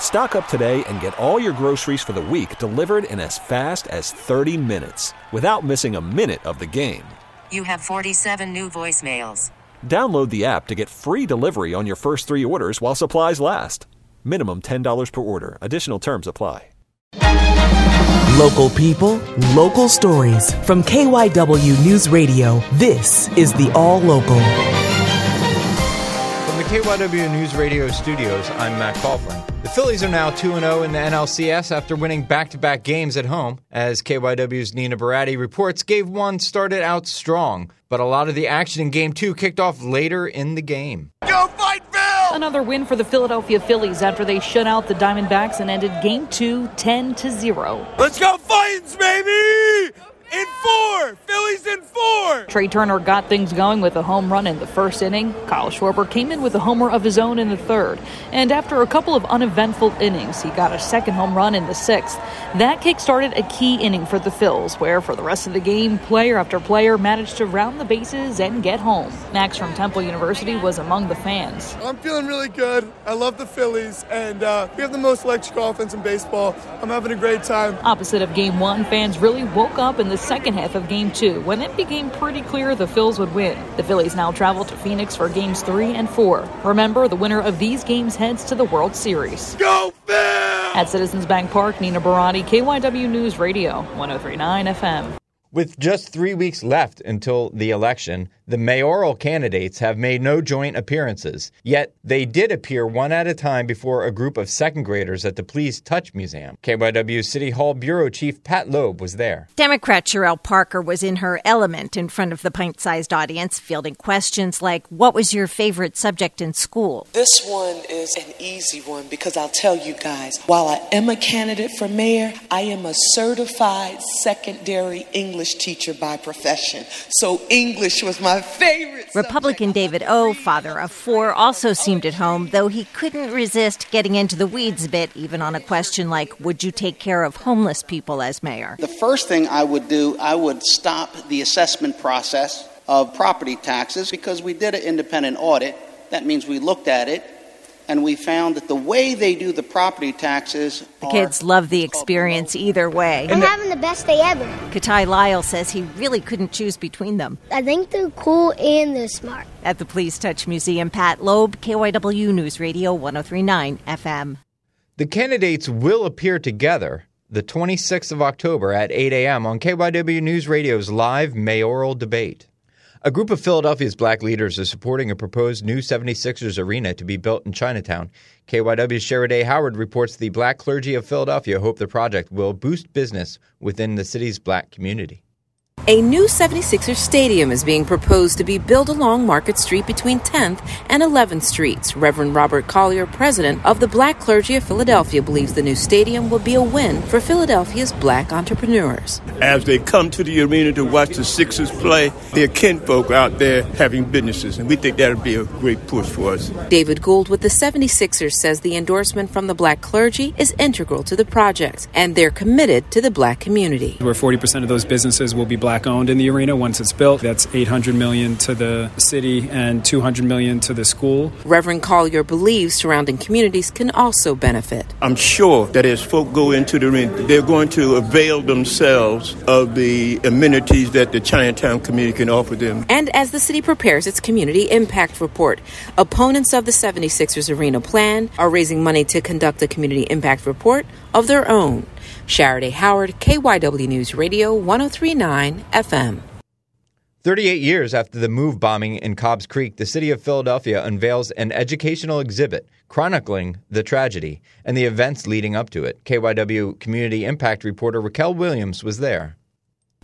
Stock up today and get all your groceries for the week delivered in as fast as 30 minutes without missing a minute of the game. You have 47 new voicemails. Download the app to get free delivery on your first three orders while supplies last. Minimum $10 per order. Additional terms apply. Local people, local stories. From KYW News Radio, this is the All Local. From the KYW News Radio studios, I'm Matt Coughlin. The Phillies are now 2 0 in the NLCS after winning back to back games at home. As KYW's Nina Baratti reports, Game 1 started out strong, but a lot of the action in Game 2 kicked off later in the game. Go fight Phil! Another win for the Philadelphia Phillies after they shut out the Diamondbacks and ended Game 2 10 to 0. Let's go Fights, baby! In four! Phillies in four! Trea Turner got things going with a home run in the first inning. Kyle Schwarber came in with a homer of his own in the third. And after a couple of uneventful innings, he got a second home run in the sixth. That kick started a key inning for the Phils, where for the rest of the game, player after player managed to round the bases and get home. Max from Temple University was among the fans. I'm feeling really good. I love the Phillies, and uh, we have the most electric offense in baseball. I'm having a great time. Opposite of game one, fans really woke up in the second half of game two when it became pretty clear the Phils would win. The Phillies now travel to Phoenix for games three and four. Remember, the winner of these games heads to the World Series. Go Phil! At Citizens Bank Park, Nina Baratti, KYW News Radio, 1039 FM. With just three weeks left until the election, the mayoral candidates have made no joint appearances. Yet they did appear one at a time before a group of second graders at the Please Touch Museum. KYW City Hall Bureau Chief Pat Loeb was there. Democrat Cherelle Parker was in her element in front of the pint sized audience, fielding questions like, What was your favorite subject in school? This one is an easy one because I'll tell you guys, while I am a candidate for mayor, I am a certified secondary English teacher by profession. So English was my favorite. Republican David O, father of four, also seemed at home, though he couldn't resist getting into the weeds a bit, even on a question like, Would you take care of homeless people as mayor? The first thing I would do, I would stop the assessment process of property taxes because we did an independent audit. That means we looked at it and we found that the way they do the property taxes. The kids love the experience either way. I'm having the best day ever. Katai Lyle says he really couldn't choose between them. I think they're cool and they're smart. At the Please Touch Museum, Pat Loeb, KYW News Radio 1039 FM. The candidates will appear together the 26th of October at 8 a.m. on KYW News Radio's live mayoral debate. A group of Philadelphia's black leaders is supporting a proposed new 76ers arena to be built in Chinatown. KYW's Sheriday Howard reports the black clergy of Philadelphia hope the project will boost business within the city's black community. A new 76ers stadium is being proposed to be built along Market Street between 10th and 11th Streets. Reverend Robert Collier, president of the Black Clergy of Philadelphia, believes the new stadium will be a win for Philadelphia's black entrepreneurs. As they come to the arena to watch the Sixers play, their kinfolk out there having businesses, and we think that'll be a great push for us. David Gould with the 76ers says the endorsement from the black clergy is integral to the project, and they're committed to the black community. Where 40% of those businesses will be black owned in the arena once it's built. That's 800 million to the city and 200 million to the school. Reverend Collier believes surrounding communities can also benefit. I'm sure that as folk go into the arena, they're going to avail themselves of the amenities that the Chinatown community can offer them. And as the city prepares its community impact report, opponents of the 76ers arena plan are raising money to conduct a community impact report of their own. Sharaday Howard, KYW News Radio 1039 FM. 38 years after the MOVE bombing in Cobbs Creek, the city of Philadelphia unveils an educational exhibit chronicling the tragedy and the events leading up to it. KYW Community Impact reporter Raquel Williams was there.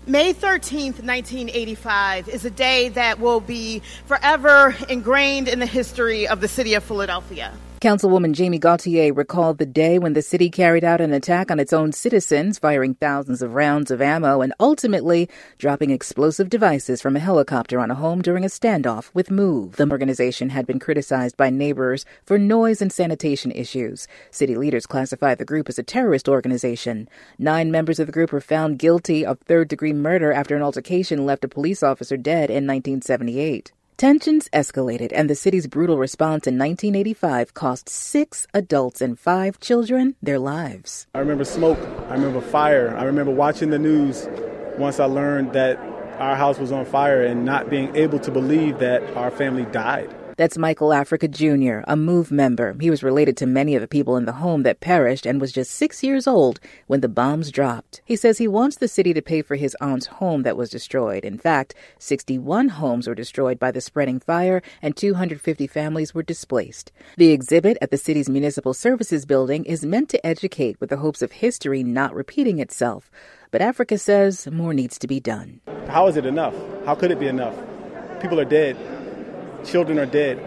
May 13th, 1985 is a day that will be forever ingrained in the history of the city of Philadelphia. Councilwoman Jamie Gauthier recalled the day when the city carried out an attack on its own citizens, firing thousands of rounds of ammo and ultimately dropping explosive devices from a helicopter on a home during a standoff with MOVE. The organization had been criticized by neighbors for noise and sanitation issues. City leaders classified the group as a terrorist organization. Nine members of the group were found guilty of third degree murder after an altercation left a police officer dead in 1978. Tensions escalated, and the city's brutal response in 1985 cost six adults and five children their lives. I remember smoke. I remember fire. I remember watching the news once I learned that our house was on fire and not being able to believe that our family died. That's Michael Africa Jr., a MOVE member. He was related to many of the people in the home that perished and was just six years old when the bombs dropped. He says he wants the city to pay for his aunt's home that was destroyed. In fact, 61 homes were destroyed by the spreading fire and 250 families were displaced. The exhibit at the city's Municipal Services Building is meant to educate with the hopes of history not repeating itself. But Africa says more needs to be done. How is it enough? How could it be enough? People are dead children are dead.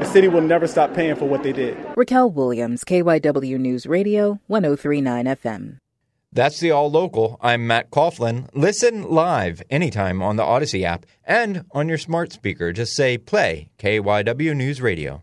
The city will never stop paying for what they did. Raquel Williams, KYW News Radio, 1039 FM. That's the All Local. I'm Matt Coughlin. Listen live anytime on the Audacy app and on your smart speaker. Just say play KYW News Radio.